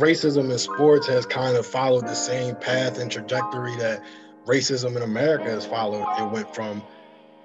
racism in sports has kind of followed the same path and trajectory that racism in America has followed. It went from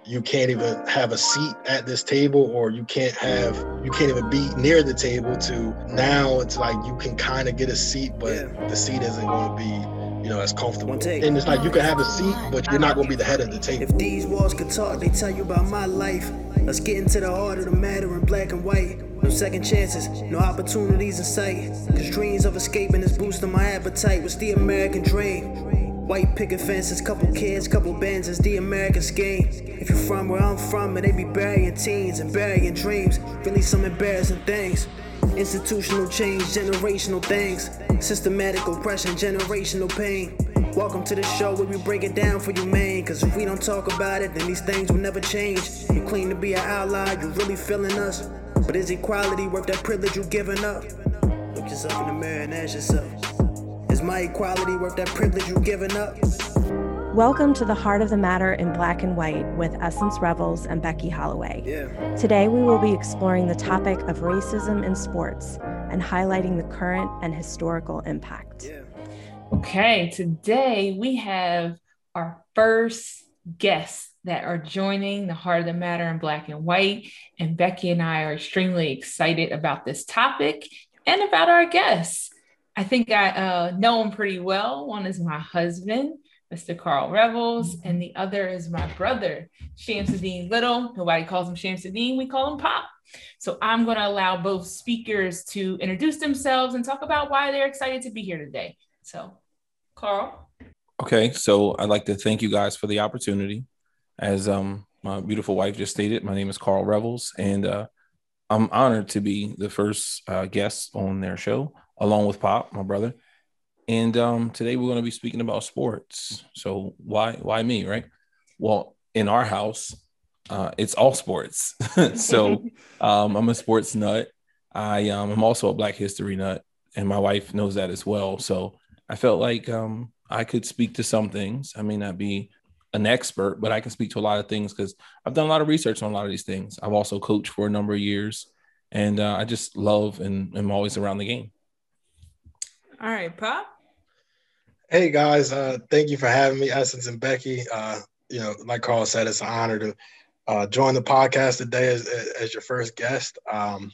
you can't even have a seat at this table or you can't have you can't even be near the table to now it's like you can kind of get a seat but yeah. the seat isn't going to be you know as comfortable. And it's like you can have a seat but you're not going to be the head of the table. if these walls could talk they tell you about my life. Let's get into the heart of the matter in black and white no second chances, no opportunities in sight. Cause dreams of escaping is boosting my appetite. What's the American dream? White picket fences, couple kids, couple bands is the American scheme. If you're from where I'm from, and they be burying teens and burying dreams. Really some embarrassing things. Institutional change, generational things. Systematic oppression, generational pain. Welcome to the show where we break it down for you, man. Cause if we don't talk about it, then these things will never change. You claim to be an ally, you're really feeling us. But is equality worth that privilege you giving up? Look yourself in the mirror and ask yourself. Is my equality worth that privilege you giving up? Welcome to the Heart of the Matter in Black and White with Essence Revels and Becky Holloway. Yeah. Today, we will be exploring the topic of racism in sports and highlighting the current and historical impact. Yeah. Okay, today we have our first guests that are joining the Heart of the Matter in Black and White. And Becky and I are extremely excited about this topic and about our guests. I think I uh, know him pretty well. One is my husband, Mr. Carl Revels, and the other is my brother, Shamsuddin Little. Nobody calls him Shamsuddin, we call him Pop. So I'm going to allow both speakers to introduce themselves and talk about why they're excited to be here today. So, Carl. Okay, so I'd like to thank you guys for the opportunity. As um, my beautiful wife just stated, my name is Carl Revels, and uh, I'm honored to be the first uh, guest on their show along with Pop, my brother. And um, today we're going to be speaking about sports. So why why me, right? Well, in our house, uh, it's all sports. so um, I'm a sports nut. I um, I'm also a Black History nut, and my wife knows that as well. So I felt like um, I could speak to some things. I may not be an expert, but I can speak to a lot of things because I've done a lot of research on a lot of these things. I've also coached for a number of years, and uh, I just love and am always around the game. All right, Pop. Hey guys, uh, thank you for having me, Essence and Becky. Uh, you know, like Carl said, it's an honor to uh, join the podcast today as, as your first guest. Um,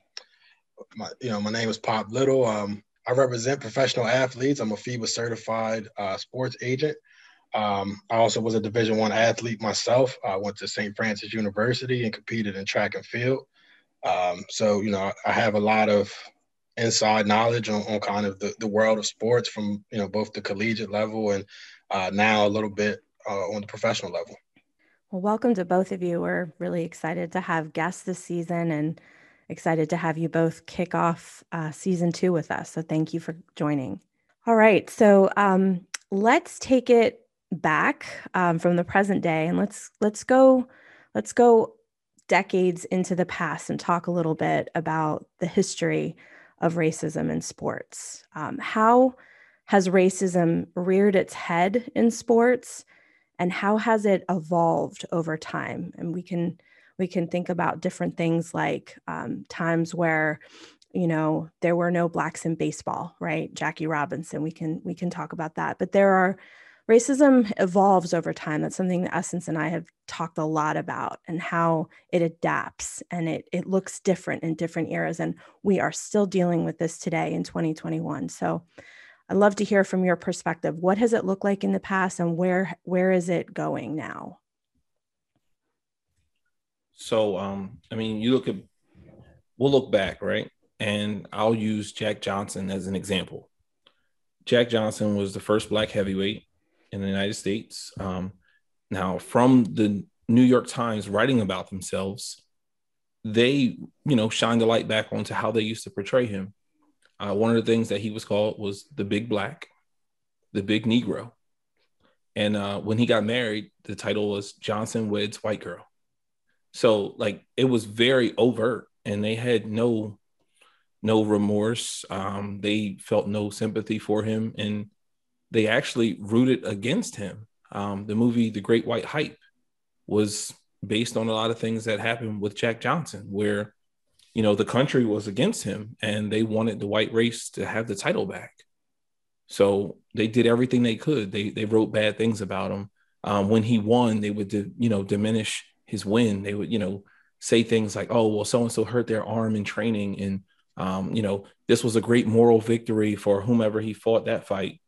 my, you know, my name is Pop Little. Um, I represent professional athletes. I'm a FIBA certified uh, sports agent. Um, I also was a Division One athlete myself. I went to St. Francis University and competed in track and field. Um, so, you know, I have a lot of inside knowledge on, on kind of the, the world of sports from you know both the collegiate level and uh, now a little bit uh, on the professional level. Well, welcome to both of you. We're really excited to have guests this season and excited to have you both kick off uh, season two with us. So thank you for joining. All right, so um, let's take it back um, from the present day and let's let's go let's go decades into the past and talk a little bit about the history of racism in sports. Um, how has racism reared its head in sports, and how has it evolved over time? And we can we can think about different things like um, times where you know there were no blacks in baseball right jackie robinson we can we can talk about that but there are racism evolves over time. That's something that Essence and I have talked a lot about and how it adapts and it, it looks different in different eras. And we are still dealing with this today in 2021. So I'd love to hear from your perspective. What has it looked like in the past and where where is it going now? So um, I mean, you look at we'll look back, right? And I'll use Jack Johnson as an example. Jack Johnson was the first black heavyweight in the United States. Um, now, from the New York Times writing about themselves, they, you know, shined the light back onto how they used to portray him. Uh, one of the things that he was called was the big black, the big Negro. And uh, when he got married, the title was Johnson Weds White Girl. So like it was very overt and they had no no remorse. Um, they felt no sympathy for him. And they actually rooted against him. Um, the movie The Great White Hype was based on a lot of things that happened with Jack Johnson, where you know, the country was against him and they wanted the white race to have the title back. So they did everything they could. They they wrote bad things about him. Um, when he won, they would you know diminish his win. They would you know say things like, "Oh, well, so and so hurt their arm in training, and um, you know this was a great moral victory for whomever he fought that fight."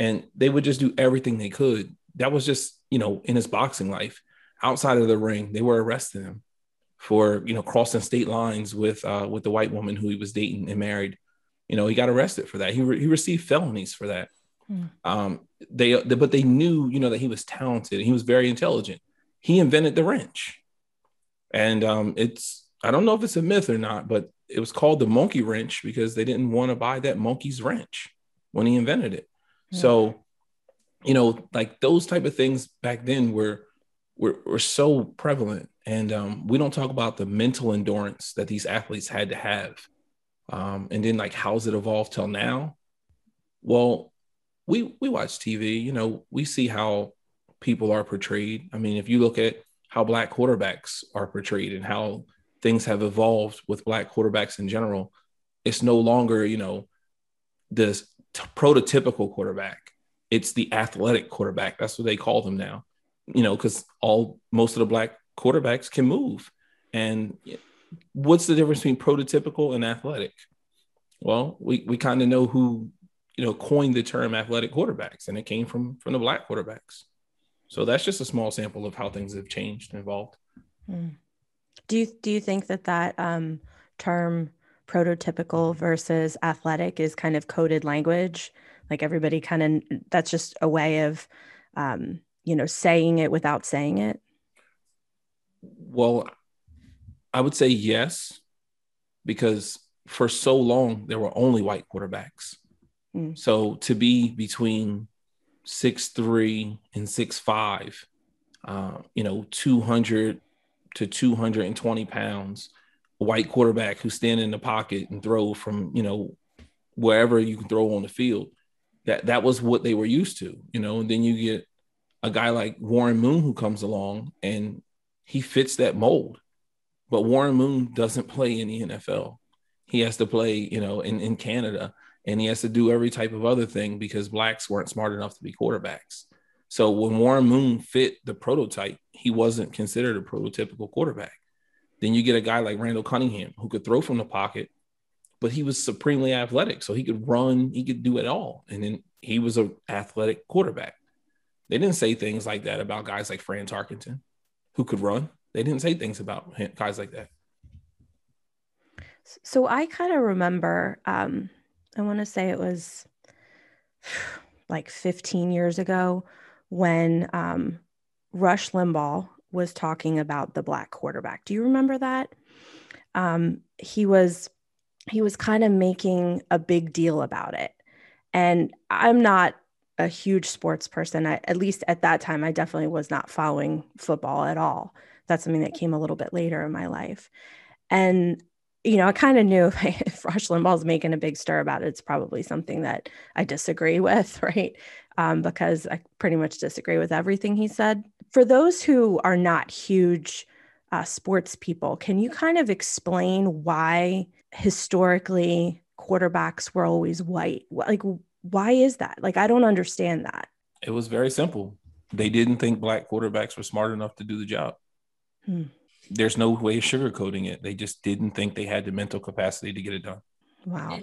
And they would just do everything they could. That was just you know in his boxing life. Outside of the ring, they were arresting him for you know crossing state lines with uh, with the white woman who he was dating and married. You know, he got arrested for that. He re- he received felonies for that. Mm. Um, they, they but they knew you know that he was talented. he was very intelligent. He invented the wrench, and um, it's I don't know if it's a myth or not, but it was called the monkey wrench because they didn't want to buy that monkey's wrench when he invented it. So, you know, like those type of things back then were were, were so prevalent. And um, we don't talk about the mental endurance that these athletes had to have. Um, and then like how's it evolved till now? Well we we watch tv you know we see how people are portrayed. I mean if you look at how black quarterbacks are portrayed and how things have evolved with black quarterbacks in general it's no longer you know this t- prototypical quarterback it's the athletic quarterback that's what they call them now you know because all most of the black quarterbacks can move. And what's the difference between prototypical and athletic? Well, we, we kind of know who, you know, coined the term athletic quarterbacks, and it came from from the black quarterbacks. So that's just a small sample of how things have changed and evolved. Hmm. Do you do you think that that um, term prototypical versus athletic is kind of coded language? Like everybody kind of that's just a way of um, you know saying it without saying it. Well, I would say yes, because for so long there were only white quarterbacks. Mm. So to be between six three and six five, uh, you know, two hundred to two hundred and twenty pounds, white quarterback who stand in the pocket and throw from you know wherever you can throw on the field. That that was what they were used to, you know. And then you get a guy like Warren Moon who comes along and he fits that mold. But Warren Moon doesn't play in the NFL. He has to play, you know, in, in Canada and he has to do every type of other thing because blacks weren't smart enough to be quarterbacks. So when Warren Moon fit the prototype, he wasn't considered a prototypical quarterback. Then you get a guy like Randall Cunningham who could throw from the pocket, but he was supremely athletic. So he could run, he could do it all. And then he was an athletic quarterback. They didn't say things like that about guys like Fran Tarkenton who could run. They didn't say things about him, guys like that. So I kind of remember, um, I want to say it was like 15 years ago when um, Rush Limbaugh was talking about the black quarterback. Do you remember that? Um, he was he was kind of making a big deal about it, and I'm not a huge sports person. I, at least at that time, I definitely was not following football at all. That's something that came a little bit later in my life. And, you know, I kind of knew if, if Rush Limbaugh's making a big stir about it, it's probably something that I disagree with, right? Um, because I pretty much disagree with everything he said. For those who are not huge uh, sports people, can you kind of explain why historically quarterbacks were always white? Like, why is that? Like, I don't understand that. It was very simple. They didn't think black quarterbacks were smart enough to do the job. Hmm. There's no way of sugarcoating it. They just didn't think they had the mental capacity to get it done. Wow.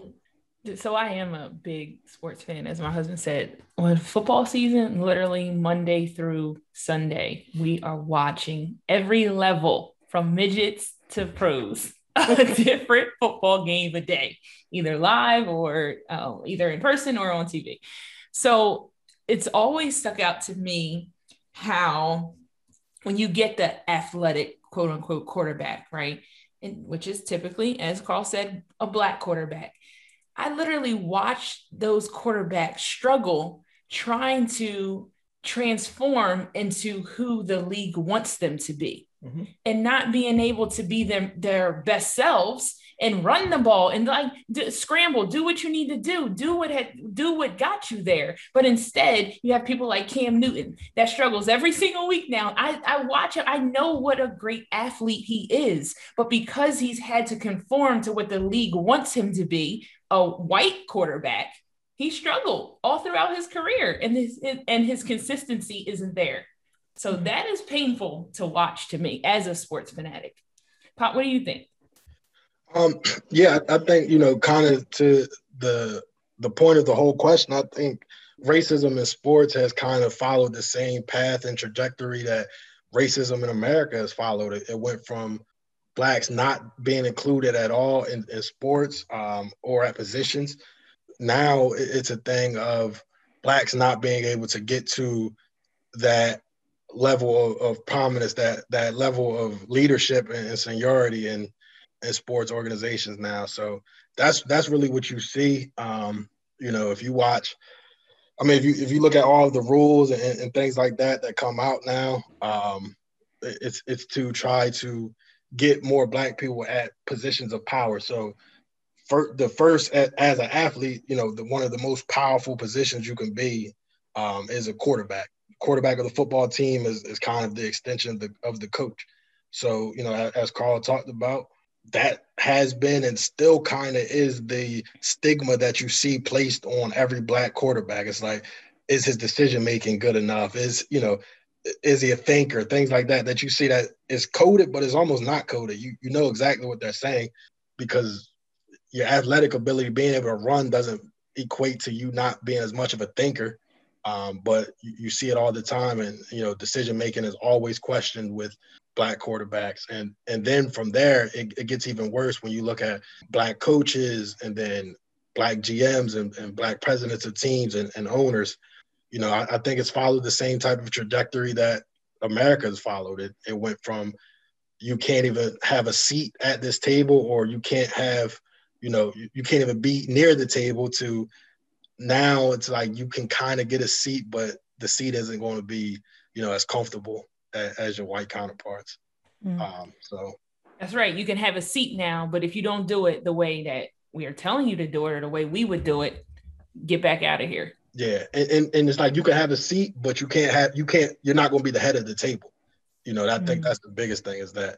So I am a big sports fan, as my husband said. When football season, literally Monday through Sunday, we are watching every level from midgets to pros a different football game a day, either live or uh, either in person or on TV. So it's always stuck out to me how when you get the athletic quote unquote quarterback, right? And which is typically, as Carl said, a black quarterback. I literally watched those quarterbacks struggle trying to transform into who the league wants them to be mm-hmm. and not being able to be them, their best selves and run the ball and like do, scramble, do what you need to do, do what had, do what got you there. But instead, you have people like Cam Newton that struggles every single week now. I, I watch him, I know what a great athlete he is, but because he's had to conform to what the league wants him to be, a white quarterback, he struggled all throughout his career, and his and his consistency isn't there. So mm-hmm. that is painful to watch to me as a sports fanatic. Pop, what do you think? Um, yeah, I think you know, kind of to the the point of the whole question. I think racism in sports has kind of followed the same path and trajectory that racism in America has followed. It, it went from blacks not being included at all in, in sports um, or at positions. Now it's a thing of blacks not being able to get to that level of, of prominence, that that level of leadership and, and seniority in in sports organizations now. So that's that's really what you see. Um, you know, if you watch, I mean, if you if you look at all the rules and, and things like that that come out now, um, it's it's to try to get more black people at positions of power. So for the first as an athlete, you know, the one of the most powerful positions you can be um, is a quarterback quarterback of the football team is, is kind of the extension of the, of the coach. So, you know, as Carl talked about, that has been and still kind of is the stigma that you see placed on every black quarterback. It's like, is his decision making good enough? Is, you know, is he a thinker? Things like that, that you see that is coded, but it's almost not coded. You, you know exactly what they're saying because your athletic ability, being able to run doesn't equate to you not being as much of a thinker. Um, but you, you, see it all the time, and you know decision making is always questioned with black quarterbacks, and and then from there it, it gets even worse when you look at black coaches and then black GMs and, and black presidents of teams and, and owners. You know, I, I, think it's followed the same type of trajectory that America has followed. It it went from you can't even have a seat at this table, or you can't have, you know, you, you can't even be near the table to now it's like you can kind of get a seat, but the seat isn't going to be, you know, as comfortable as, as your white counterparts. Mm. Um, so that's right. You can have a seat now, but if you don't do it the way that we are telling you to do it or the way we would do it, get back out of here. Yeah, and, and, and it's like you can have a seat, but you can't have you can't you're not going to be the head of the table. You know, I mm. think that's the biggest thing is that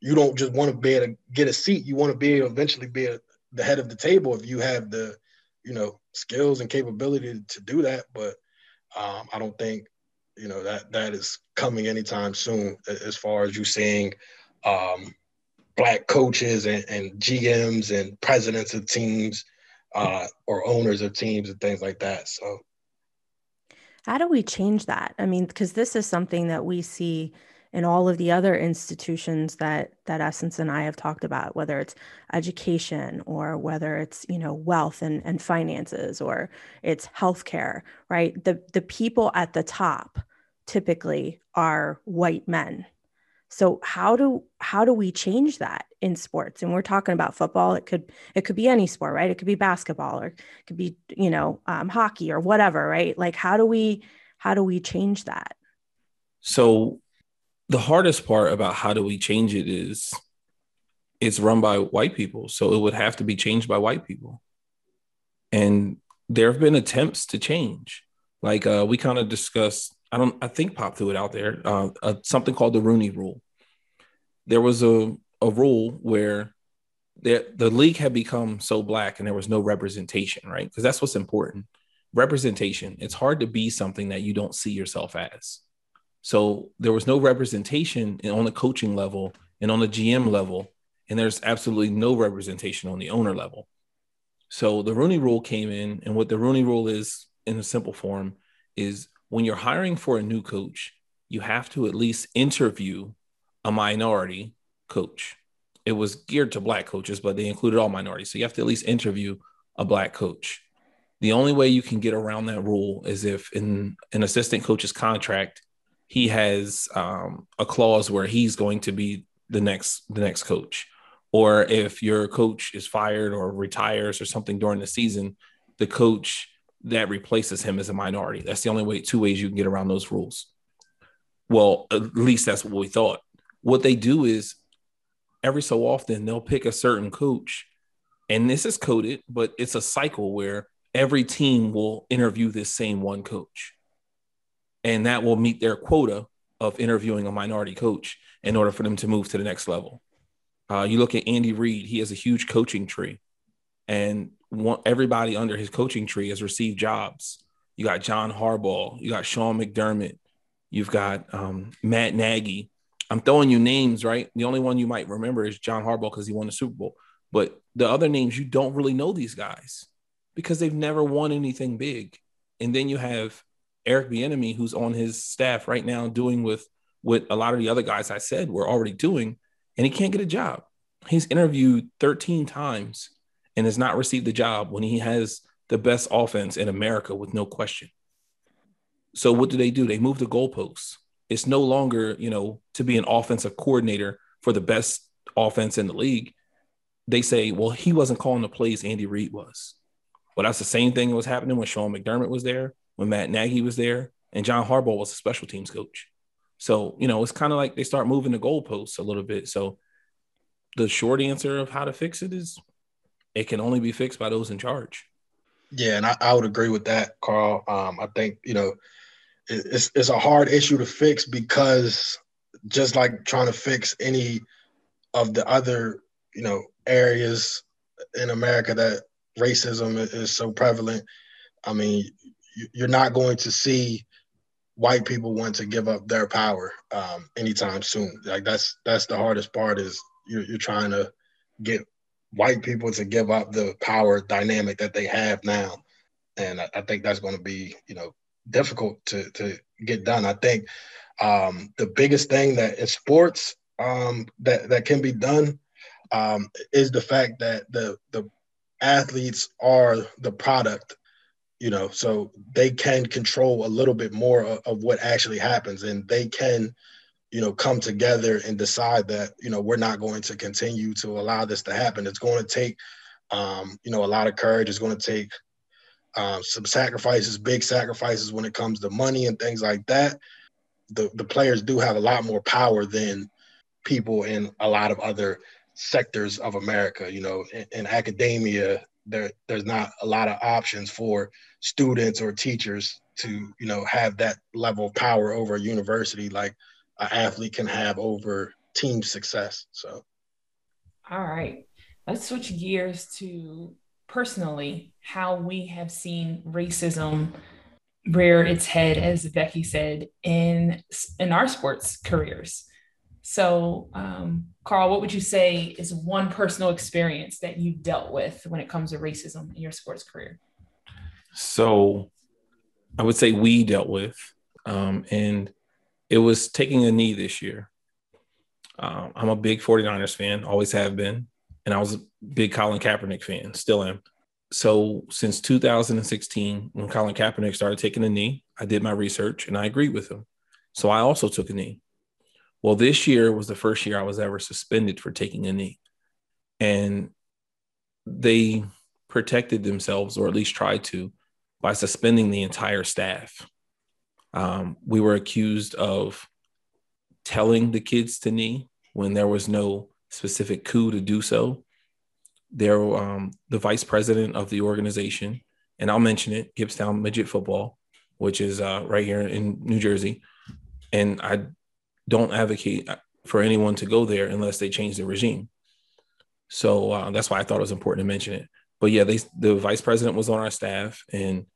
you don't just want to be able to get a seat. You want to be able to eventually be a, the head of the table if you have the you know skills and capability to do that, but um, I don't think you know that that is coming anytime soon. As far as you seeing um, black coaches and, and, GMs and presidents of teams uh, or owners of teams and things like that. So, how do we change that? I mean, because this is something that we see in all of the other institutions that that essence and i have talked about whether it's education or whether it's you know wealth and, and finances or it's healthcare right the the people at the top typically are white men so how do how do we change that in sports and we're talking about football it could it could be any sport right it could be basketball or it could be you know um, hockey or whatever right like how do we how do we change that so the hardest part about how do we change it is it's run by white people. So it would have to be changed by white people. And there have been attempts to change. Like uh, we kind of discussed, I don't, I think Pop threw it out there, uh, uh, something called the Rooney Rule. There was a, a rule where the, the league had become so black and there was no representation, right? Because that's what's important. Representation. It's hard to be something that you don't see yourself as. So there was no representation on the coaching level and on the GM level, and there's absolutely no representation on the owner level. So the Rooney Rule came in, and what the Rooney Rule is in a simple form is when you're hiring for a new coach, you have to at least interview a minority coach. It was geared to black coaches, but they included all minorities. So you have to at least interview a black coach. The only way you can get around that rule is if in an assistant coach's contract, he has um, a clause where he's going to be the next the next coach or if your coach is fired or retires or something during the season the coach that replaces him is a minority that's the only way two ways you can get around those rules well at least that's what we thought what they do is every so often they'll pick a certain coach, and this is coded, but it's a cycle where every team will interview this same one coach. And that will meet their quota of interviewing a minority coach in order for them to move to the next level. Uh, you look at Andy Reid, he has a huge coaching tree, and one, everybody under his coaching tree has received jobs. You got John Harbaugh, you got Sean McDermott, you've got um, Matt Nagy. I'm throwing you names, right? The only one you might remember is John Harbaugh because he won the Super Bowl. But the other names, you don't really know these guys because they've never won anything big. And then you have Eric Bieniemy, who's on his staff right now, doing with what a lot of the other guys I said were already doing, and he can't get a job. He's interviewed 13 times and has not received the job when he has the best offense in America with no question. So what do they do? They move the goalposts. It's no longer, you know, to be an offensive coordinator for the best offense in the league. They say, well, he wasn't calling the plays Andy Reid was. Well, that's the same thing that was happening when Sean McDermott was there, when Matt Nagy was there, and John Harbaugh was a special teams coach. So, you know, it's kind of like they start moving the goalposts a little bit. So the short answer of how to fix it is it can only be fixed by those in charge. Yeah, and I, I would agree with that, Carl. Um, I think, you know, it's it's a hard issue to fix because just like trying to fix any of the other, you know, areas in America that racism is so prevalent. I mean, you're not going to see white people want to give up their power um, anytime soon. Like that's that's the hardest part is you're, you're trying to get white people to give up the power dynamic that they have now, and I, I think that's going to be you know difficult to to get done. I think um, the biggest thing that in sports um, that that can be done um, is the fact that the the athletes are the product you know so they can control a little bit more of, of, what actually happens and they can you know come together and decide that you know we're not going to continue to allow this to happen it's going to take um, you know a lot of courage it's going to take um, some sacrifices big sacrifices when it comes to money and things like that the, the players do have a lot more power than people in a lot of other sectors of america you know in, in academia there there's not a lot of options for students or teachers to you know have that level of power over a university like an athlete can have over team success so. All right let's switch gears to personally how we have seen racism rear its head as becky said in in our sports careers so, um, Carl, what would you say is one personal experience that you dealt with when it comes to racism in your sports career? So, I would say we dealt with, um, and it was taking a knee this year. Um, I'm a big 49ers fan, always have been, and I was big Colin Kaepernick fan, still am. So, since 2016, when Colin Kaepernick started taking a knee, I did my research and I agreed with him. So, I also took a knee. Well, this year was the first year I was ever suspended for taking a knee. And they protected themselves, or at least tried to, by suspending the entire staff. Um, we were accused of telling the kids to knee when there was no specific coup to do so. There, um, the vice president of the organization, and I'll mention it, Gibbstown Midget Football, which is uh, right here in New Jersey, and I don't advocate for anyone to go there unless they change the regime. So uh, that's why I thought it was important to mention it. But yeah, they, the vice president was on our staff and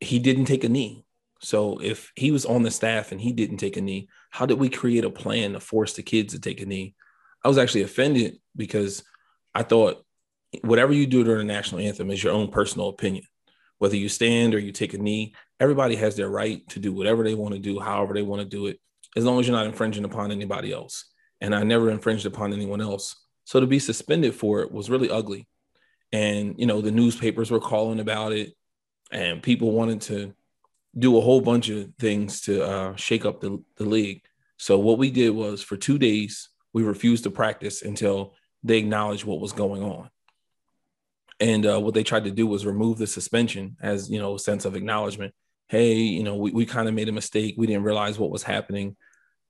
he didn't take a knee. So if he was on the staff and he didn't take a knee, how did we create a plan to force the kids to take a knee? I was actually offended because I thought whatever you do during the national anthem is your own personal opinion. Whether you stand or you take a knee, everybody has their right to do whatever they want to do, however they want to do it as long as you're not infringing upon anybody else. And I never infringed upon anyone else. So to be suspended for it was really ugly. And, you know, the newspapers were calling about it and people wanted to do a whole bunch of things to uh, shake up the, the league. So what we did was for two days, we refused to practice until they acknowledged what was going on. And uh, what they tried to do was remove the suspension as, you know, a sense of acknowledgement hey, you know, we, we kind of made a mistake. We didn't realize what was happening.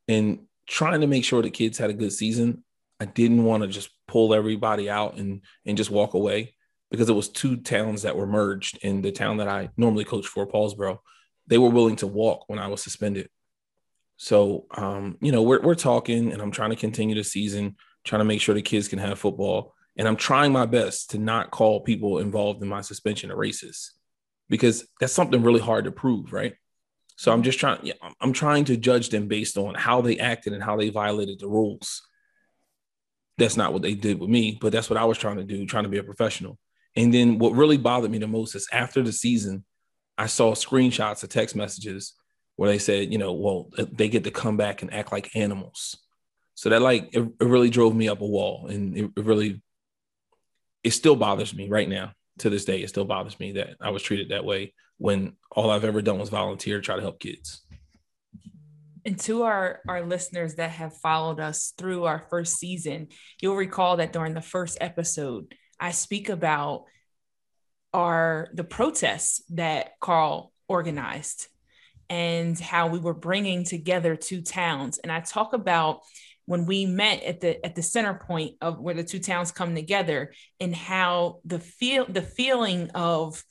And trying to make sure the kids had a good season, I didn't want to just pull everybody out and and just walk away because it was two towns that were merged in the town that I normally coach for, Paulsboro. They were willing to walk when I was suspended. So, um, you know, we're, we're talking and I'm trying to continue the season, trying to make sure the kids can have football. And I'm trying my best to not call people involved in my suspension a racist because that's something really hard to prove, right? So I'm just trying, I'm trying to judge them based on how they acted and how they violated the rules. That's not what they did with me, but that's what I was trying to do, trying to be a professional. And then what really bothered me the most is after the season, I saw screenshots of text messages where they said, you know, well, they get to come back and act like animals. So that like it, it really drove me up a wall, and it, it really, it still bothers me right now to this day. It still bothers me that I was treated that way when all I've ever done was volunteer try to help kids. And to our, our listeners that have followed us through our first season, you'll recall that during the first episode, I speak about our the protests that Carl organized and how we were bringing together two towns. And I talk about when we met at the at the center point of where the two towns come together and how the feel the feeling of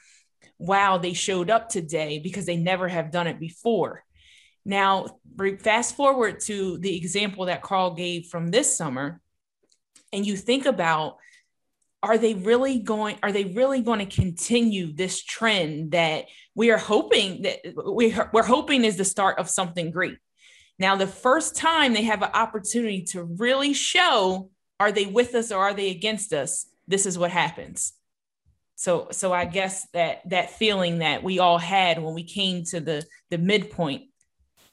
wow they showed up today because they never have done it before. Now fast forward to the example that carl gave from this summer and you think about are they really going are they really going to continue this trend that we are hoping that we, we're hoping is the start of something great now the first time they have an opportunity to really show are they with us or are they against us this is what happens so so i guess that that feeling that we all had when we came to the the midpoint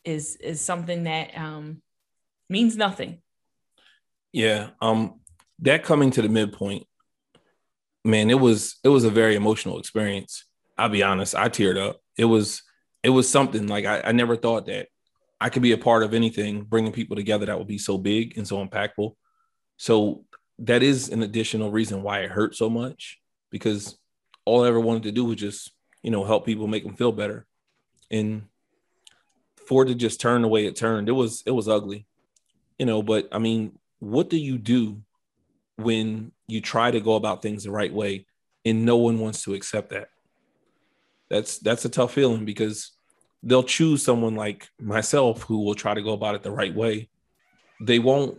is is something that um means nothing yeah um that coming to the midpoint man, it was it was a very emotional experience. I'll be honest, I teared up. It was it was something like I, I never thought that I could be a part of anything bringing people together that would be so big and so impactful. So that is an additional reason why it hurt so much because all I ever wanted to do was just you know help people make them feel better, and for it to just turn the way it turned, it was it was ugly, you know. But I mean, what do you do when you try to go about things the right way and no one wants to accept that that's that's a tough feeling because they'll choose someone like myself who will try to go about it the right way they won't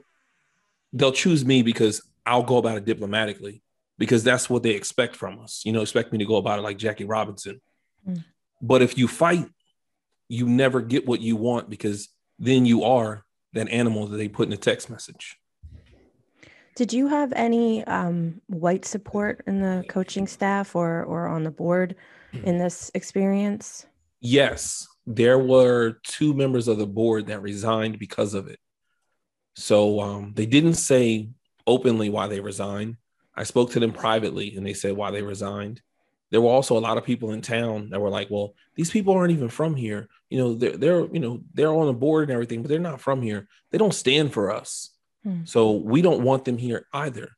they'll choose me because i'll go about it diplomatically because that's what they expect from us you know expect me to go about it like jackie robinson mm. but if you fight you never get what you want because then you are that animal that they put in a text message did you have any um, white support in the coaching staff or or on the board in this experience? Yes, there were two members of the board that resigned because of it. So um, they didn't say openly why they resigned. I spoke to them privately, and they said why they resigned. There were also a lot of people in town that were like, "Well, these people aren't even from here. You know, they're they're you know they're on the board and everything, but they're not from here. They don't stand for us." Hmm. So we don't want them here either.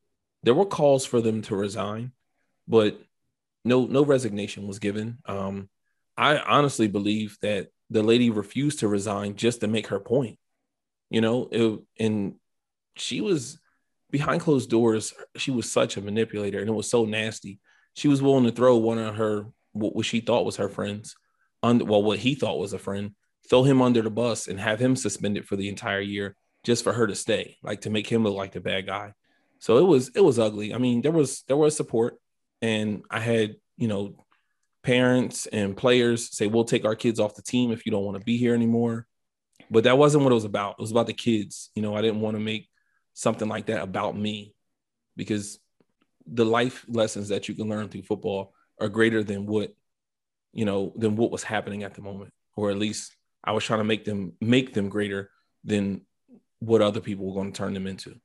There were calls for them to resign, but no no resignation was given. Um, I honestly believe that the lady refused to resign just to make her point. You know, it, and she was behind closed doors. She was such a manipulator, and it was so nasty. She was willing to throw one of her what she thought was her friends, under well, what he thought was a friend, throw him under the bus and have him suspended for the entire year just for her to stay, like to make him look like the bad guy. So it was it was ugly. I mean, there was there was support, and I had you know parents and players say we'll take our kids off the team if you don't want to be here anymore. But that wasn't what it was about. It was about the kids. You know, I didn't want to make something like that about me because the life lessons that you can learn through football are greater than what you know than what was happening at the moment or at least i was trying to make them make them greater than what other people were going to turn them into.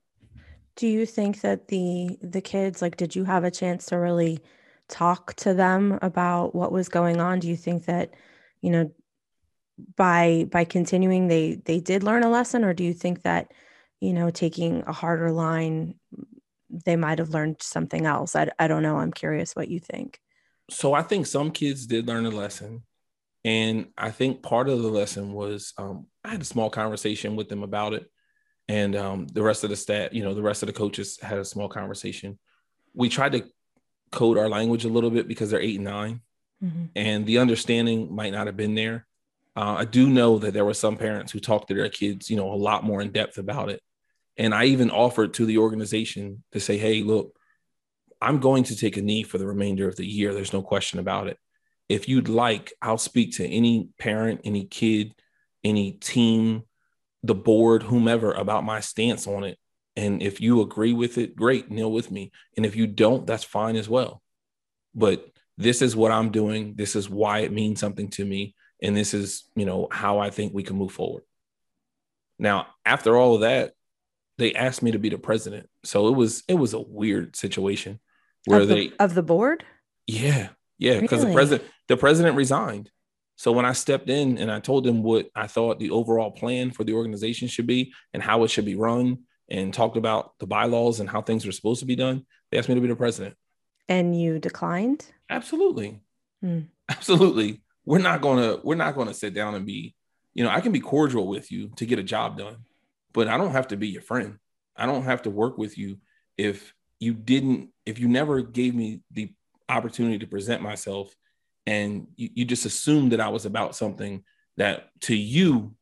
Do you think that the the kids like did you have a chance to really talk to them about what was going on? Do you think that you know by by continuing they they did learn a lesson or do you think that you know taking a harder line they might have learned something else? I I don't know. I'm curious what you think. So I think some kids did learn a lesson. And I think part of the lesson was um, I had a small conversation with them about it and um, the rest of the staff, you know, the rest of the coaches had a small conversation. We tried to code our language a little bit because they're eight and 9 mm-hmm. and the understanding might not have been there. Uh, I do know that there were some parents who talked to their kids, you know, a lot more in depth about it. And I even offered to the organization to say, hey, look, I'm going to take a knee for the remainder of the year. There's no question about it. If you'd like, I'll speak to any parent, any kid, any team, the board, whomever about my stance on it. And if you agree with it, great, kneel with me. And if you don't, that's fine as well. But this is what I'm doing. This is why it means something to me. And this is, you know, how I think we can move forward. Now, after all of that, they asked me to be the president. So it was it was a weird situation where of the, they of the board. Yeah, yeah, because Really? the president the president resigned. So when I stepped in and I told them what I thought the overall plan for the organization should be and how it should be run, and talked about the bylaws and how things were supposed to be done, they asked me to be the president. And you declined? Absolutely, Hmm. absolutely. We're not gonna we're not gonna sit down and be, you know, I can be cordial with you to get a job done, but I don't have to be your friend. I don't have to work with you if you didn't if you never gave me the opportunity to present myself and you, you just assumed that I was about something that to you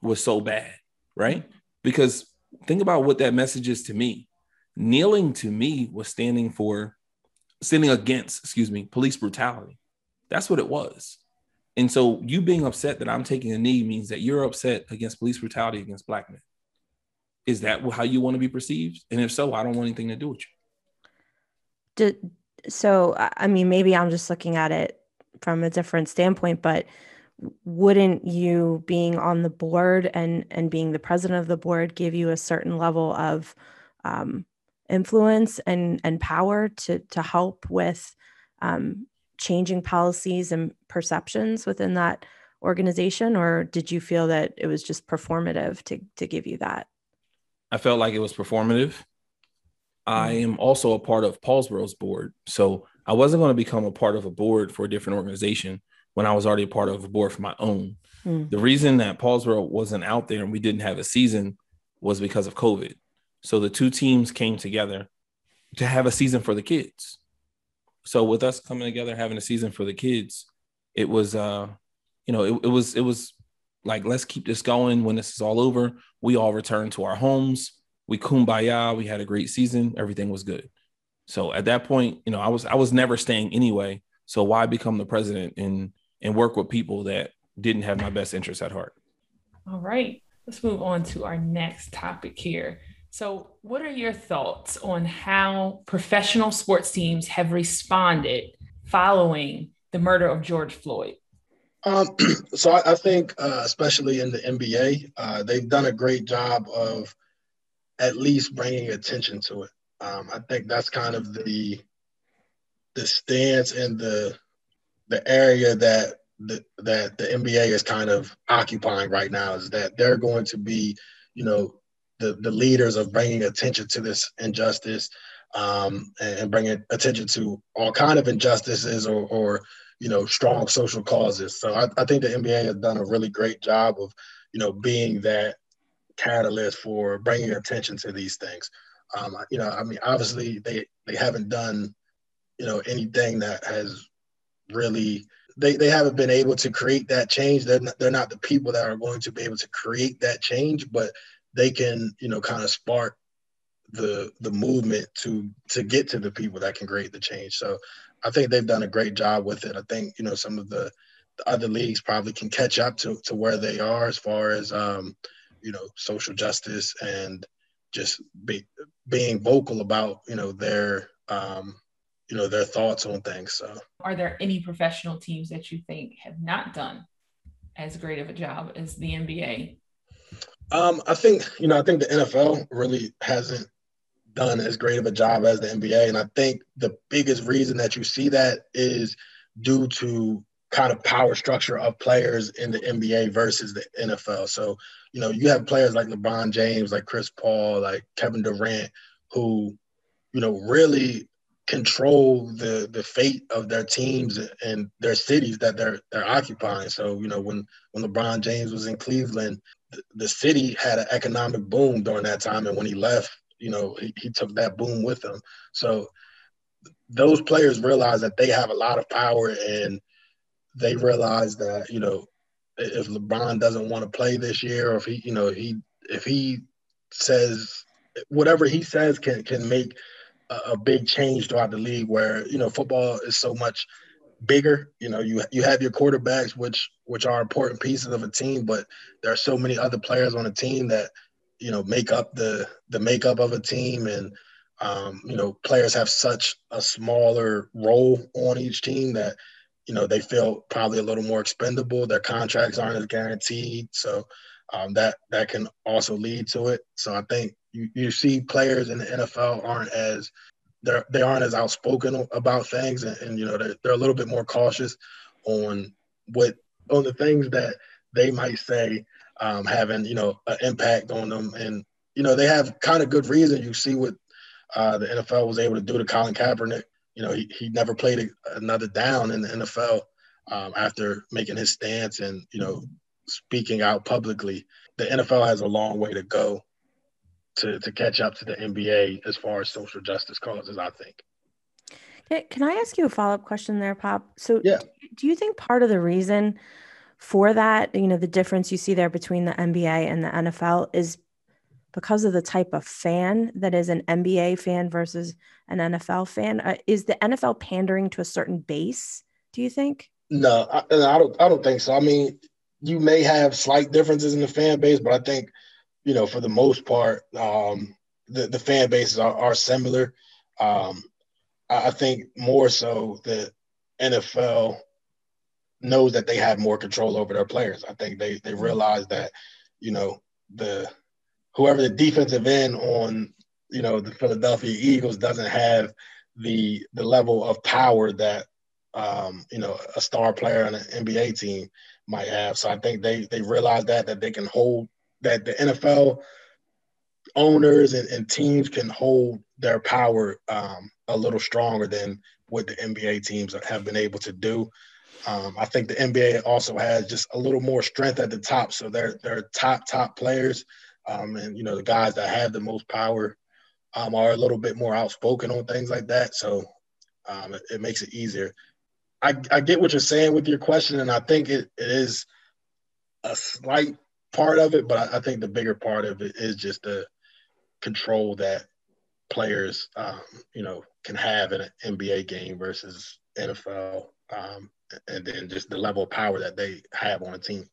was so bad, right? Because think about what that message is to me. Kneeling to me was standing for standing against, excuse me, police brutality. That's what it was. And so you being upset that I'm taking a knee means that you're upset against police brutality against black men. Is that how you want to be perceived? And if so, I don't want anything to do with you. Did, so, I mean, maybe I'm just looking at it from a different standpoint, but wouldn't you being on the board and and being the president of the board give you a certain level of um, influence and and power to to help with um, changing policies and perceptions within that organization, or did you feel that it was just performative to to give you that? I felt like it was performative. I am also a part of Paulsboro's board. So I wasn't going to become a part of a board for a different organization when I was already a part of a board for my own. Hmm. The reason that Paulsboro wasn't out there and we didn't have a season was because of COVID. So the two teams came together to have a season for the kids. So with us coming together, having a season for the kids, it was, uh, you know, it, it was, it was like, let's keep this going. When this is all over, we all return to our homes. We kumbaya. We had a great season. Everything was good. So at that point, you know, I was I was never staying anyway. So why become the president and and work with people that didn't have my best interests at heart? All right, let's move on to our next topic here. So, what are your thoughts on how professional sports teams have responded following the murder of George Floyd? Um, so I, I think, uh, especially in the NBA, uh, they've done a great job of at least bringing attention to it. Um, I think that's kind of the the stance and the the area that the, that the NBA is kind of occupying right now is that they're going to be, you know, the the leaders of bringing attention to this injustice um, and, and bringing attention to all kind of injustices or, or you know strong social causes. So I, I think the NBA has done a really great job of you know being that catalyst for bringing attention to these things. Um, you know, I mean, obviously they they haven't done you know anything that has really they, they haven't been able to create that change. They're not, they're not the people that are going to be able to create that change, but they can you know kind of spark the the movement to to get to the people that can create the change. So I think they've done a great job with it. I think you know some of the, the other leagues probably can catch up to to where they are as far as um, you know social justice and just be, being vocal about you know their um, you know their thoughts on things. So Are there any professional teams that you think have not done as great of a job as the NBA? Um, I think you know, I think the NFL really hasn't done as great of a job as the NBA, and I think the biggest reason that you see that is due to kind of power structure of players in the NBA versus the NFL. So you know, you have players like LeBron James, like Chris Paul, like Kevin Durant, who you know really control the the fate of their teams and their cities that they're they're occupying. So you know when when LeBron James was in Cleveland, the, the city had an economic boom during that time, and when he left, you know, he, he took that boom with him. So those players realize that they have a lot of power, and they realize that you know if LeBron doesn't want to play this year, or if he, you know, he if he says whatever he says can can make a, big change throughout the league, where you know football is so much bigger. You know, you you have your quarterbacks, which which are important pieces of a team, but there are so many other players on a team that you know make up the the makeup of a team, and um, you know players have such a smaller role on each team that you know they feel probably a little more expendable. Their contracts aren't as guaranteed, so um, that that can also lead to it. So I think you, you see players in the NFL aren't as they're they aren't as outspoken about things, and, and you know they're, they're a little bit more cautious on what on the things that they might say um, having you know an impact on them, and you know they have kind of good reason. You see what uh, the NFL was able to do to Colin Kaepernick you know, he, he never played a, another down in the NFL um, after making his stance and, you know, speaking out publicly. The NFL has a long way to go to, to catch up to the NBA as far as social justice causes, I think. Can I ask you a follow up question there, Pop? So, yeah. do you think part of the reason for that, you know, the difference you see there between the NBA and the NFL is because of the type of fan that is an NBA fan versus an NFL fan? Uh, is the NFL pandering to a certain base? Do you think? No, I, I, don't. I don't think so. I mean, you may have slight differences in the fan base, but I think, you know, for the most part, um, the the fan bases are, are similar. Um, I, think more so the NFL knows that they have more control over their players. I think they they realize that, you know, the whoever the defensive end on you know the Philadelphia Eagles doesn't have the the level of power that um, you know a star player on an NBA team might have. So I think they they realize that that they can hold that the NFL owners and, and teams can hold their power um, a little stronger than what the NBA teams have been able to do. Um, I think the NBA also has just a little more strength at the top. So they're they're top top players um, and you know, the guys that have the most power um, are a little bit more outspoken on things like that. So um, it, it, makes it easier. I, I get what you're saying with your question, and I think it, it is a slight part of it, but I, I, think the bigger part of it is just the control that players, um, you know, can have in an NBA game versus NFL, um, and then just the level of power that they have on a team.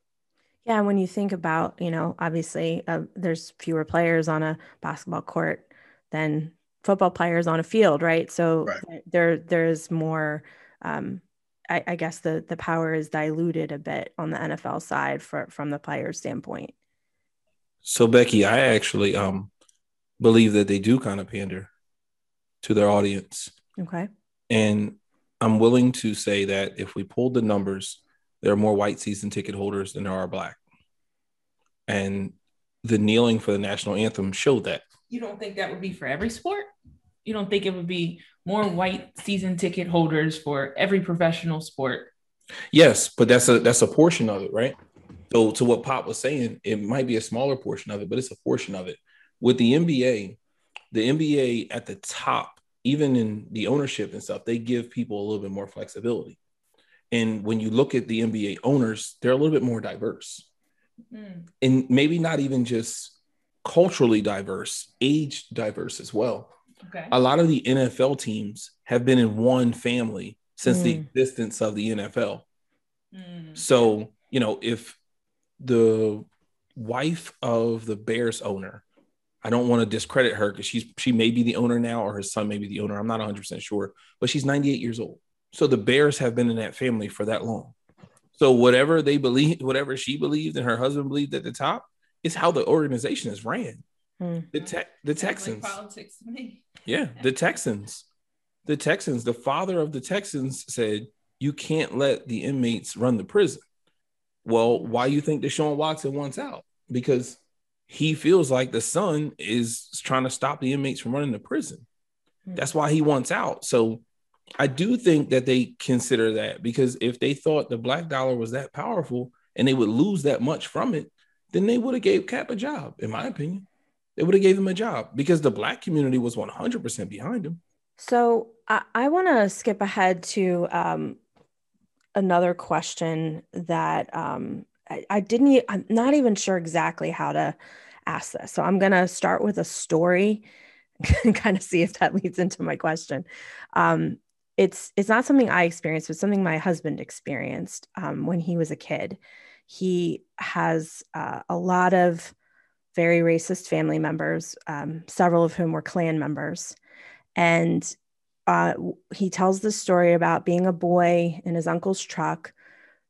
Yeah, when you think about, you know, obviously uh, there's fewer players on a basketball court than football players on a field, right? So right. there there's more. Um, I, I, guess the the power is diluted a bit on the NFL side for from the player standpoint. So Becky, I actually um believe that they do kind of pander to their audience. Okay. And I'm willing to say that if we pulled the numbers, there are more white season ticket holders than there are black and the kneeling for the national anthem showed that. You don't think that would be for every sport? You don't think it would be more white season ticket holders for every professional sport? Yes, but that's a that's a portion of it, right? So to what Pop was saying, it might be a smaller portion of it, but it's a portion of it. With the NBA, the NBA at the top, even in the ownership and stuff, they give people a little bit more flexibility. And when you look at the NBA owners, they're a little bit more diverse mm. and maybe not even just culturally diverse, age diverse as well. Okay. A lot of the NFL teams have been in one family since mm. the existence of the NFL. Mm. So, you know, if the wife of the Bears owner, I don't want to discredit her because she's she may be the owner now or her son may be the owner. I'm not 100% sure, but she's 98 years old. So the Bears have been in that family for that long. So whatever they believe, whatever she believed and her husband believed at the top, is how the organization is ran. Hmm. The te- the Texans. Like politics to me. Yeah, the Texans. The Texans, the father of the Texans said, you can't let the inmates run the prison. Well, why you think Deshaun Watson wants out? Because he feels like the son is trying to stop the inmates from running the prison. Hmm. That's why he wants out. So I do think that they consider that because if they thought the black dollar was that powerful and they would lose that much from it, then they would have gave Cap a job, in my opinion. They would have gave him a job because the black community was 100% behind him. So I, I want to skip ahead to um, another question that um, I, I didn't, I'm not even sure exactly how to ask this. So I'm going to start with a story and kind of see if that leads into my question. Um, it's it's not something I experienced, but something my husband experienced um, when he was a kid. He has uh, a lot of very racist family members, um, several of whom were Klan members, and uh, he tells the story about being a boy in his uncle's truck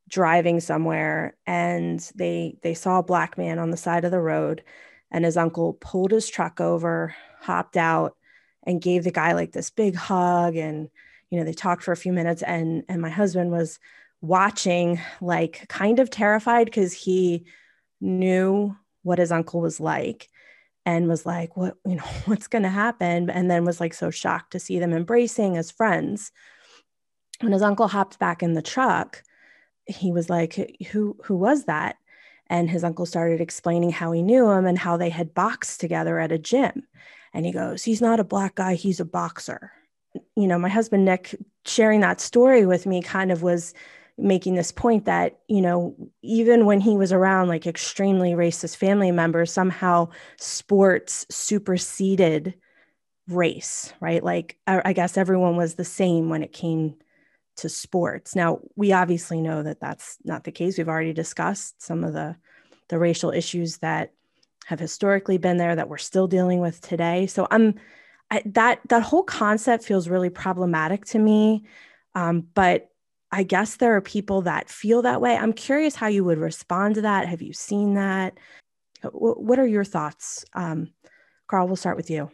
driving somewhere and they they saw a black man on the side of the road and his uncle pulled his truck over hopped out and gave the guy like this big hug and you know they talked for a few minutes and and my husband was watching like kind of terrified because he knew what his uncle was like and was like what you know what's going to happen and then was like so shocked to see them embracing as friends when his uncle hopped back in the truck he was like, who who was that? And his uncle started explaining how he knew him and how they had boxed together at a gym. And he goes, he's not a black guy, he's a boxer. You know, my husband Nick sharing that story with me kind of was making this point that, you know, even when he was around like extremely racist family members, somehow sports superseded race, right? Like I, guess everyone was the same when it came to sports. Now, we obviously know that that's not the case. We've already discussed some of the, the racial issues that have historically been there that we're still dealing with today. So I'm I, that that whole concept feels really problematic to me. Um, but I guess there are people that feel that way. I'm curious how you would respond to that. Have you seen that? what are your thoughts? Um, Carl, we'll start with you.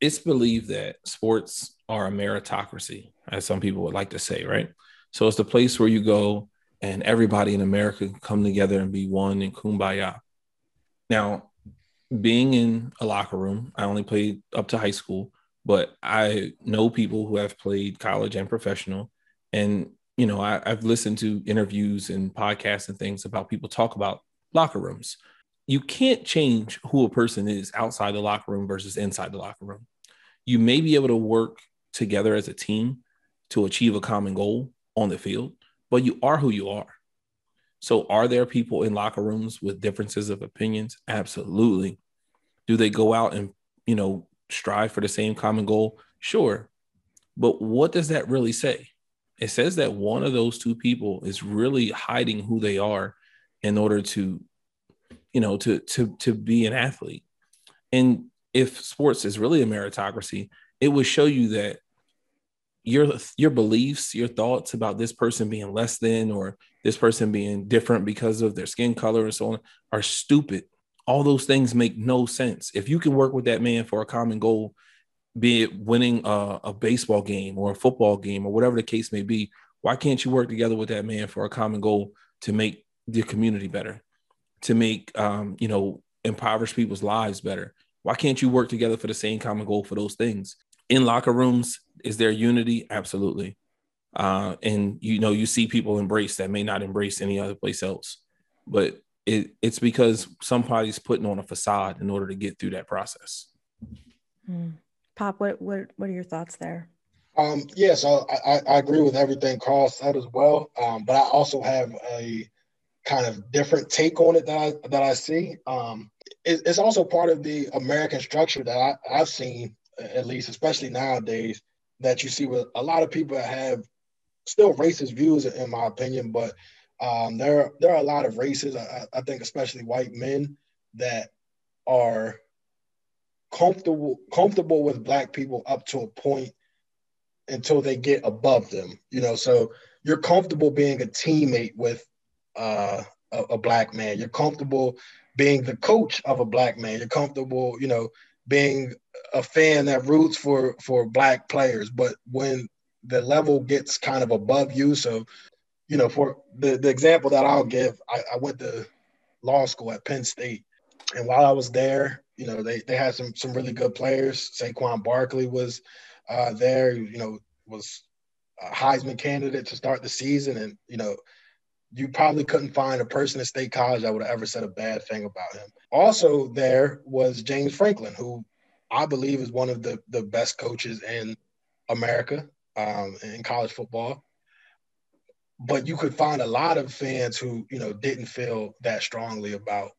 It's believed that sports are a meritocracy as some people would like to say, right? So it's the place where you go and everybody in America come together and be one in kumbaya. Now, being in a locker room, I only played up to high school, but I know people who have played college and professional. And, you know, I, have listened to interviews and podcasts and things about people talk about locker rooms. You can't change who a person is outside the locker room versus inside the locker room. You may be able to work together as a team to achieve a common goal on the field, but you are who you are. So, are there people in locker rooms with differences of opinions? Absolutely. Do they go out and, you know, strive for the same common goal? Sure. But what does that really say? It says that one of those two people is really hiding who they are in order to, you know, to to to be an athlete. And if sports is really a meritocracy, it would show you that your your beliefs, your thoughts about this person being less than or this person being different because of their skin color and so on are stupid. All those things make no sense. If you can work with that man for a common goal, be it winning a, a baseball game or a football game or whatever the case may be, why can't you work together with that man for a common goal to make the community better, to make um, you know impoverished people's lives better? Why can't you work together for the same common goal for those things? in locker rooms is there unity absolutely uh, and you know you see people embrace that may not embrace any other place else but it, it's because somebody's putting on a facade in order to get through that process mm. Pop what, what what are your thoughts there um, yeah, so I, I, agree with everything Carl said as well. Um, but I also have a kind of different take on it that I that I see. Um, it, it's also part of the American structure that I, I've seen at least, especially nowadays, that you see with a lot of people that have still racist views, in my opinion, but um, there there are a lot of races. I, I think, especially white men, that are comfortable comfortable with black people up to a point until they get above them. You know, so you're comfortable being a teammate with uh, a, a black man. You're comfortable being the coach of a black man. You're comfortable, you know, being a fan that roots for for black players, but when the level gets kind of above you, so you know, for the, the example that I'll give, I, I went to law school at Penn State, and while I was there, you know, they they had some some really good players. Saquon Barkley was uh, there, you know, was a Heisman candidate to start the season, and you know, you probably couldn't find a person at State College that would have ever said a bad thing about him. Also, there was James Franklin, who I believe is one of the, the best coaches in America um, in college football. But you could find a lot of fans who, you know, didn't feel that strongly about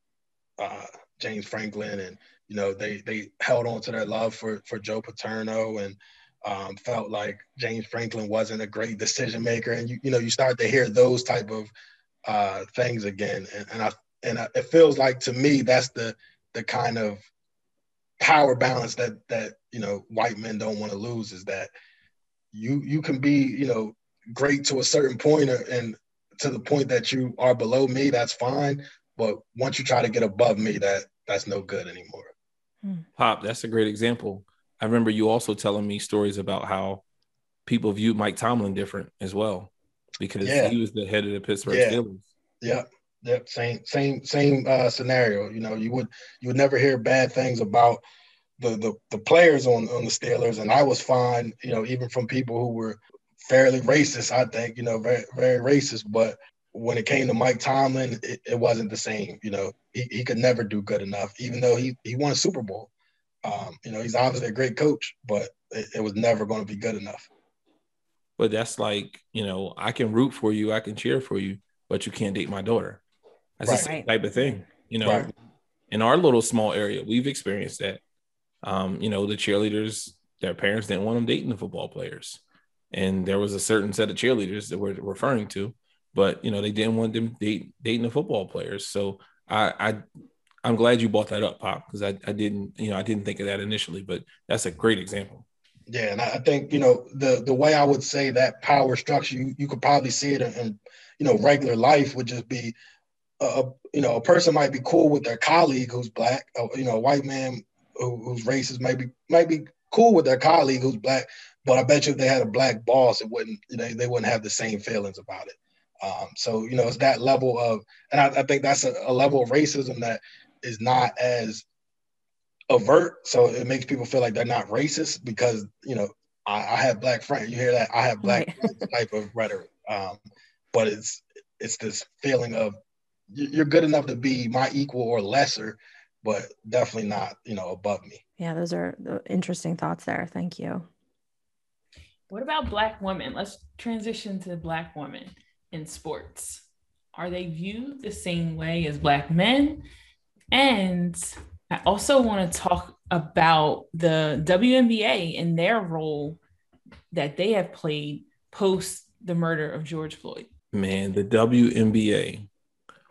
uh, James Franklin, and you know, they they held on to their love for for Joe Paterno, and um, felt like James Franklin wasn't a great decision maker, and you you know, you start to hear those type of uh, things again, and, and I and I, it feels like to me that's the the kind of power balance that that you know white men don't want to lose is that you you can be you know great to a certain point and to the point that you are below me that's fine but once you try to get above me that that's no good anymore hmm. pop that's a great example i remember you also telling me stories about how people viewed mike tomlin different as well because yeah. he was the head of the pittsburgh yeah. steelers yeah Yep, same same same uh, scenario. You know, you would you would never hear bad things about the the, the players on, on the Steelers, and I was fine. You know, even from people who were fairly racist. I think you know very very racist, but when it came to Mike Tomlin, it, it wasn't the same. You know, he, he could never do good enough, even though he he won a Super Bowl. Um, you know, he's obviously a great coach, but it, it was never going to be good enough. But that's like, you know, I can root for you, I can cheer for you, but you can't date my daughter. That's right. the same type of thing. You know, right. in our little small area, we've experienced that. Um, you know, the cheerleaders, their parents didn't want them dating the football players. And there was a certain set of cheerleaders that we're referring to, but you know, they didn't want them date, dating the football players. So I, I I'm glad you brought that up, Pop, because I, I didn't, you know, I didn't think of that initially, but that's a great example. Yeah, and I think you know the the way I would say that power structure, you, you could probably see it in, in you know regular life would just be a you know a person might be cool with their colleague who's black, uh, you know, a white man who, who's racist might be might be cool with their colleague who's black, but I bet you if they had a black boss, it wouldn't know they wouldn't have the same feelings about it. Um, so you know it's that level of, and I, I think that's a, a, level of racism that is not as overt. So it makes people feel like they're not racist because you know I, I have black friends. You hear that? I have black right. type of rhetoric, um, but it's it's this feeling of you're good enough to be my equal or lesser, but definitely not, you know, above me. Yeah, those are interesting thoughts there. Thank you. What about Black women? Let's transition to Black women in sports. Are they viewed the same way as Black men? And I also want to talk about the WNBA and their role that they have played post the murder of George Floyd. Man, the WNBA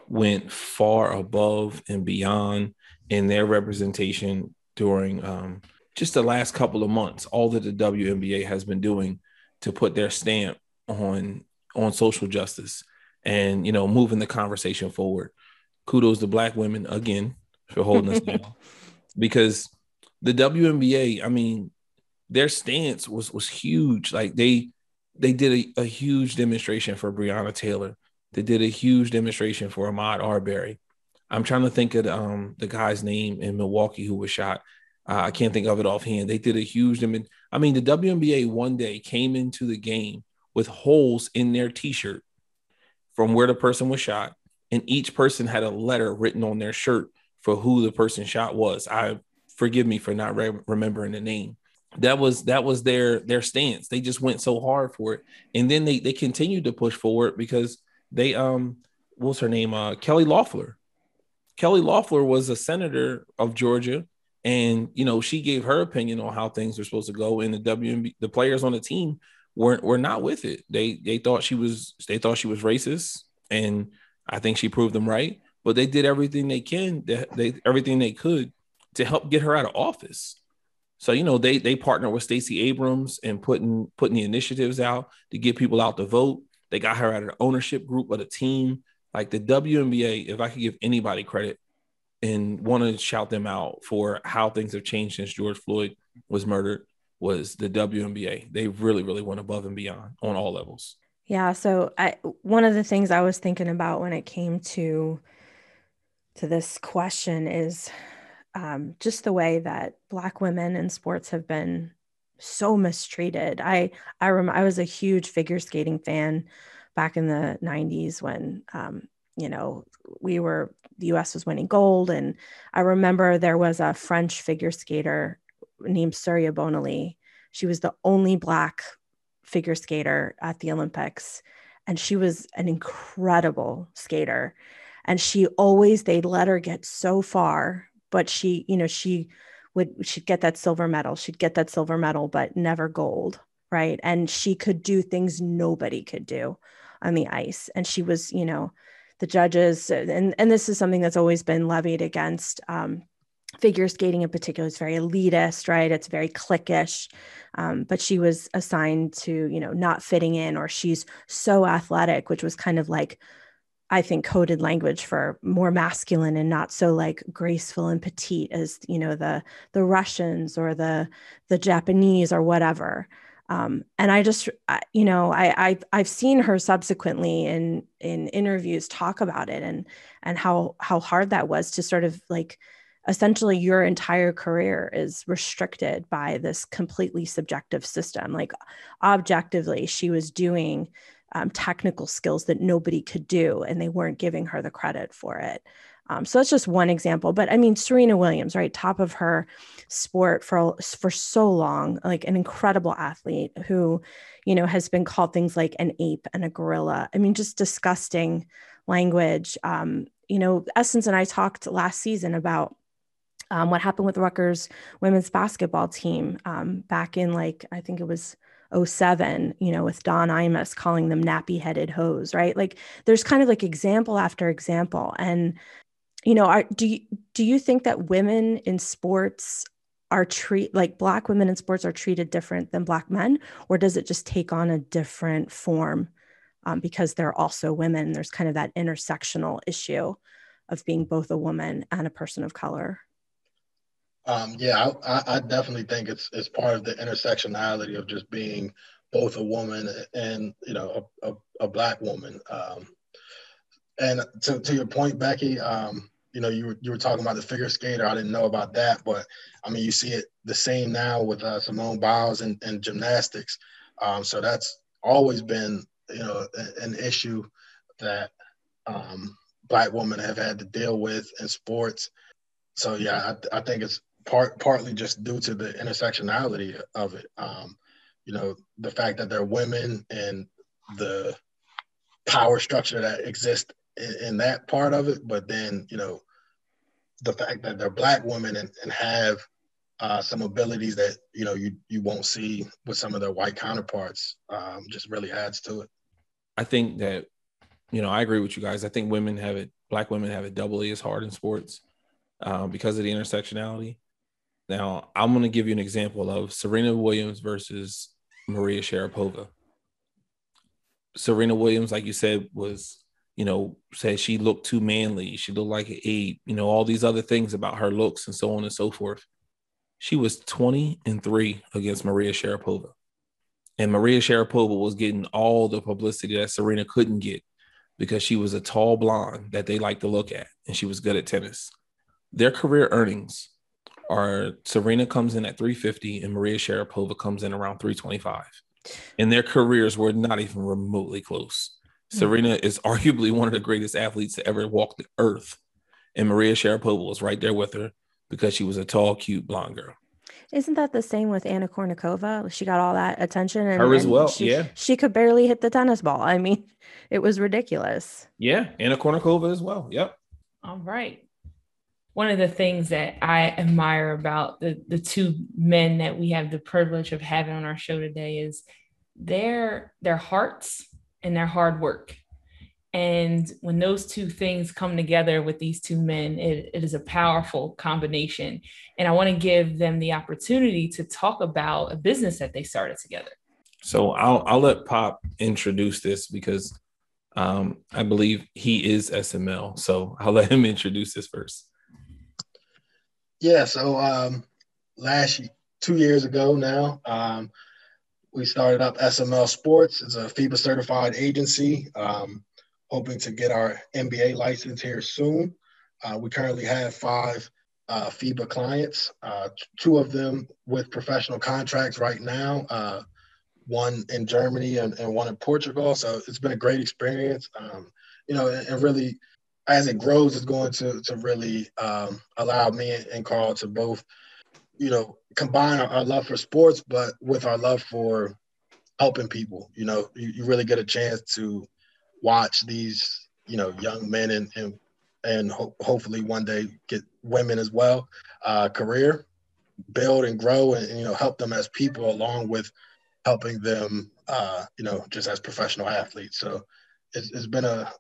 went far above and beyond in their representation during um, just the last couple of months. All that the WNBA has been doing to put their stamp on on social justice and you know moving the conversation forward. Kudos to Black women again for holding us down because the WNBA, I mean, their stance was was huge. Like they they did a, a huge demonstration for Breonna Taylor. They did a huge demonstration for Ahmaud Arbery. I'm trying to think of um, the guy's name in Milwaukee who was shot. Uh, I can't think of it offhand. They did a huge. I mean, the WNBA one day came into the game with holes in their T-shirt from where the person was shot, and each person had a letter written on their shirt for who the person shot was. I forgive me for not re- remembering the name. That was that was their their stance. They just went so hard for it, and then they they continued to push forward because they um what's her name? Uh Kelly Loeffler. Kelly Loeffler was a senator of Georgia, and you know she gave her opinion on how things are supposed to go. And the WNB, the players on the team weren't were not with it. They they thought she was they thought she was racist, and I think she proved them right. But they did everything they can, they, they everything they could to help get her out of office. So you know they they partnered with Stacey Abrams and putting putting the initiatives out to get people out to vote. They got her out of the ownership group of the team. Like the WNBA, if I could give anybody credit and want to shout them out for how things have changed since George Floyd was murdered, was the WNBA. They really, really went above and beyond on all levels. Yeah. So I one of the things I was thinking about when it came to to this question is um, just the way that Black women in sports have been so mistreated. I I rem- I was a huge figure skating fan back in the 90s when um, you know we were the us was winning gold and i remember there was a french figure skater named surya bonaly. She was the only black figure skater at the olympics and she was an incredible skater. And she always they'd let her get so far but she you know she would she'd get that silver medal she'd get that silver medal but never gold right? And she could do things nobody could do on the ice. And she was you know the judges and and this is something that's always been levied against um, figure skating in particular is very elitist right it's very cliquish um, but she was assigned to you know not fitting in or she's so athletic which was kind of like I think coded language for more masculine and not so like graceful and petite as you know the the Russians or the the Japanese or whatever. Um, and I just you know I I've, I've seen her subsequently in in interviews talk about it and and how how hard that was to sort of like essentially your entire career is restricted by this completely subjective system like objectively she was doing um, technical skills that nobody could do, and they weren't giving her the credit for it. Um, so that's just one example. But I mean, Serena Williams, right, top of her sport for for so long, like an incredible athlete who, you know, has been called things like an ape and a gorilla. I mean, just disgusting language. Um, you know, Essence and I talked last season about um, what happened with Rutgers women's basketball team um, back in like I think it was 07, you know, with Don Imus calling them nappy headed hoes, right? Like there's kind of like example after example. And, you know, are, do you, do you think that women in sports are treat like black women in sports are treated different than black men, or does it just take on a different form um, because they're also women? There's kind of that intersectional issue of being both a woman and a person of color. Um, yeah, I, I, definitely think it's it's part of the intersectionality of just being both a woman and you know a, a, a black woman. Um, and to, to your point, Becky, um, you know you were, you were talking about the figure skater. I didn't know about that, but I mean you see it the same now with uh, Simone Biles and, and gymnastics. Um, so that's always been you know an issue that um, black women have had to deal with in sports. So yeah, I, I think it's part partly just due to the intersectionality of it. Um, you know, the fact that they're women and the power structure that exists in, in, that part of it, but then you know, the fact that they're black women and, and have uh, some abilities that you know you you won't see with some of their white counterparts um, just really adds to it. I think that you know I agree with you guys. I think women have it, black women have it doubly as hard in sports uh, because of the intersectionality. Now, I'm going to give you an example of Serena Williams versus Maria Sharapova. Serena Williams, like you said, was, you know, said she looked too manly. She looked like an ape, you know, all these other things about her looks and so on and so forth. She was 20 and three against Maria Sharapova. And Maria Sharapova was getting all the publicity that Serena couldn't get because she was a tall blonde that they liked to look at and she was good at tennis. Their career earnings are Serena comes in at 350 and Maria Sharapova comes in around 325. And their careers were not even remotely close. Mm-hmm. Serena is arguably one of the greatest athletes to ever walk the earth. And Maria Sharapova was right there with her because she was a tall, cute blonde girl. Isn't that the same with Anna Kournikova? She got all that attention and her as well. She, yeah. She could barely hit the tennis ball. I mean, it was ridiculous. Yeah. Anna Kournikova as well. Yep. All right one of the things that I admire about the the two men that we have the privilege of having on our show today is their their hearts and their hard work. And when those two things come together with these two men, it, it is a powerful combination. And I want to give them the opportunity to talk about a business that they started together. So I'll I'll let Pop introduce this because um, I believe he is SML. So I'll let him introduce this first. Yeah, so um, last two years ago now, um, we started up SML Sports. It's a FIBA certified agency, um, hoping to get our NBA license here soon. Uh, we currently have five uh, FIBA clients, uh, two of them with professional contracts right now. Uh, one in Germany and, and one in Portugal. So it's been a great experience. Um, you know, and, and, really, as it grows, it's going to to really um, allow me and Carl to both, you know, combine our, our, love for sports, but with our love for helping people. You know, you, you really get a chance to watch these, you know, young men and and, and ho- hopefully one day get women as well, uh, career build and grow and, and you know help them as people along with helping them, uh, you know, just as professional athletes. So it's, it's been a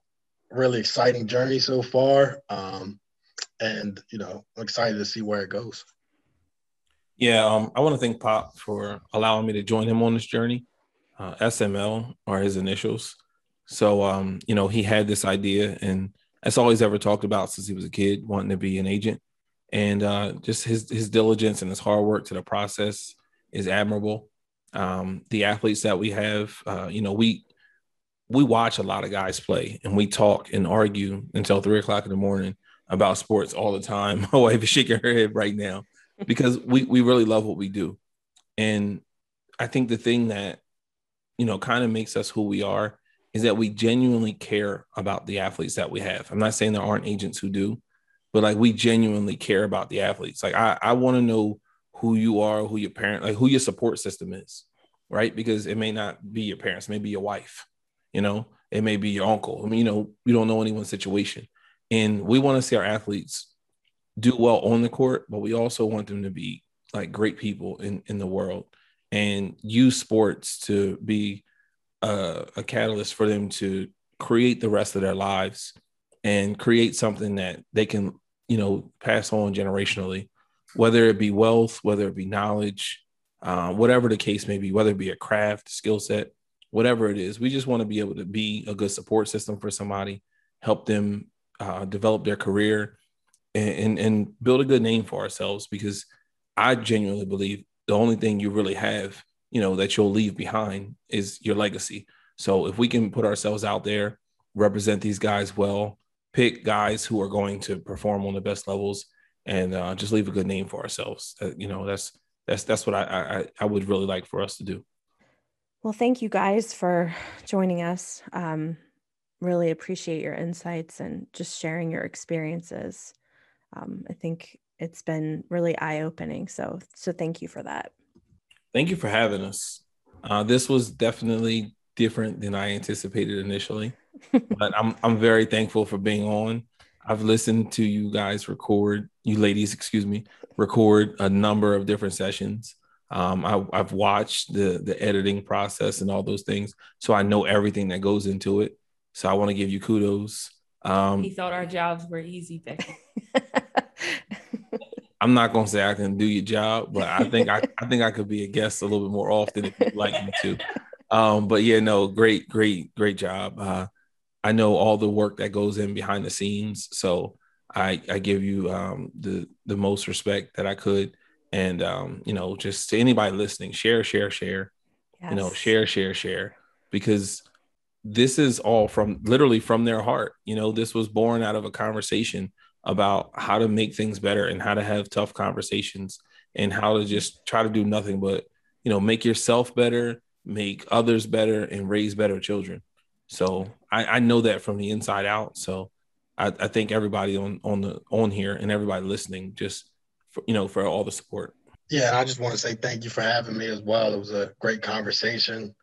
really exciting journey so far. Um, and, you know, I'm excited to see where it goes. Yeah, um, I want to thank Pop for allowing me to join him on this journey. Uh, SML are his initials. So, um, you know, he had this idea, and that's all he's ever talked about since he was a kid, wanting to be an agent. And uh, just his his diligence and his hard work to the process is admirable um, the athletes that we have. Uh, you know, we we watch a lot of guys play and we talk and argue until three o'clock in the morning about sports all the time. My wife is shaking her head right now because we we really love what we do, and I think the thing that you know kind of makes us who we are is that we genuinely care about the athletes that we have. I'm not saying there aren't agents who do, but like we genuinely care about the athletes. Like I I want to know who you are, who your parent, like who your support system is, right? Because it may not be your parents, maybe your wife, you know, it may be your uncle. I mean, you know, we don't know anyone's situation. And we want to see our athletes do well on the court, but we also want them to be like great people in, in the world and use sports to be a, a catalyst for them to create the rest of their lives and create something that they can, you know, pass on generationally whether it be wealth, whether it be knowledge, uh, whatever the case may be, whether it be a craft, skill set, whatever it is. We just want to be able to be a good support system for somebody, help them uh, develop their career, and, and, and build a good name for ourselves. Because I genuinely believe the only thing you really have, you know, that you'll leave behind is your legacy. So if we can put ourselves out there, represent these guys well, pick guys who are going to perform on the best levels and uh, just leave a good name for ourselves. Uh, you know, that's that's that's what I, I I would really like for us to do. Well, thank you guys for joining us. Um, really appreciate your insights and just sharing your experiences. Um, I think it's been really eye opening. So so thank you for that. Thank you for having us. Uh, this was definitely different than I anticipated initially, but I'm I'm very thankful for being on. I've listened to you guys record, you ladies, excuse me, record a number of different sessions. Um, I, have watched the the editing process and all those things, so I know everything that goes into it. So I want to give you kudos. Um, he thought our jobs were easy, Becky. I'm not gonna say I can do your job, but I think I, I think I could be a guest a little bit more often if you'd like me to. Um, but yeah, no, great, great, great job. Uh, I know all the work that goes in behind the scenes. So I, I give you um, the the most respect that I could, and um, you know, just to anybody listening, share, share, share. Yes. You know, share, share, share, because this is all from literally from their heart. You know, this was born out of a conversation about how to make things better and how to have tough conversations and how to just try to do nothing but you know make yourself better, make others better, and raise better children. So I, I know that from the inside out. So I, I thank everybody on on the on here and everybody listening just for, you know for all the support. Yeah, and I just want to say thank you for having me as well. It was a great conversation.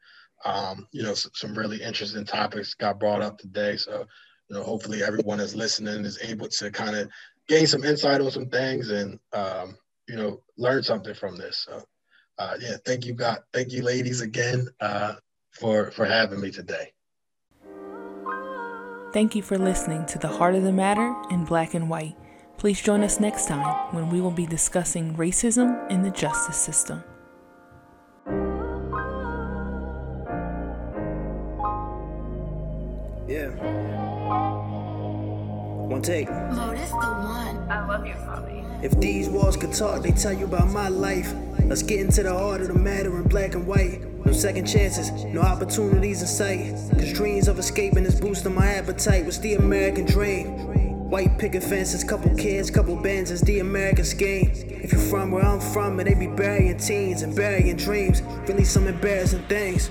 Um, you know, some, some really interesting topics got brought up today. So, you know, hopefully everyone is listening is able to kind of gain some insight on some things and um, you know learn something from this. So, uh, yeah, thank you, God, thank you, ladies, again uh, for for having me today. Thank you for listening to The Heart of the Matter in Black and White. Please join us next time when we will be discussing racism in the justice system. Yeah. One take. Mo, that's the one. I love you, Bobby. If these walls could talk, they tell you about my life. Let's get into the heart of the matter in black and white. No second chances, no opportunities in sight. Cause dreams of escaping is boosting my appetite. What's the American dream? White picket fences, couple kids, couple bands, it's the American scheme. If you're from where I'm from, and they be burying teens and burying dreams, really some embarrassing things.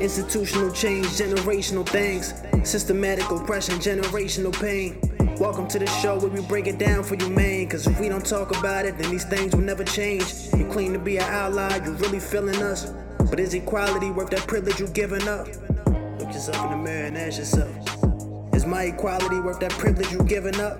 Institutional change, generational things. Systematic oppression, generational pain. Welcome to the show where we break it down for you, man. Cause if we don't talk about it, then these things will never change. You claim to be an ally, you're really feeling us. But is equality worth that privilege you're giving up? Look yourself in the mirror and ask yourself. Is my equality worth that privilege you giving up?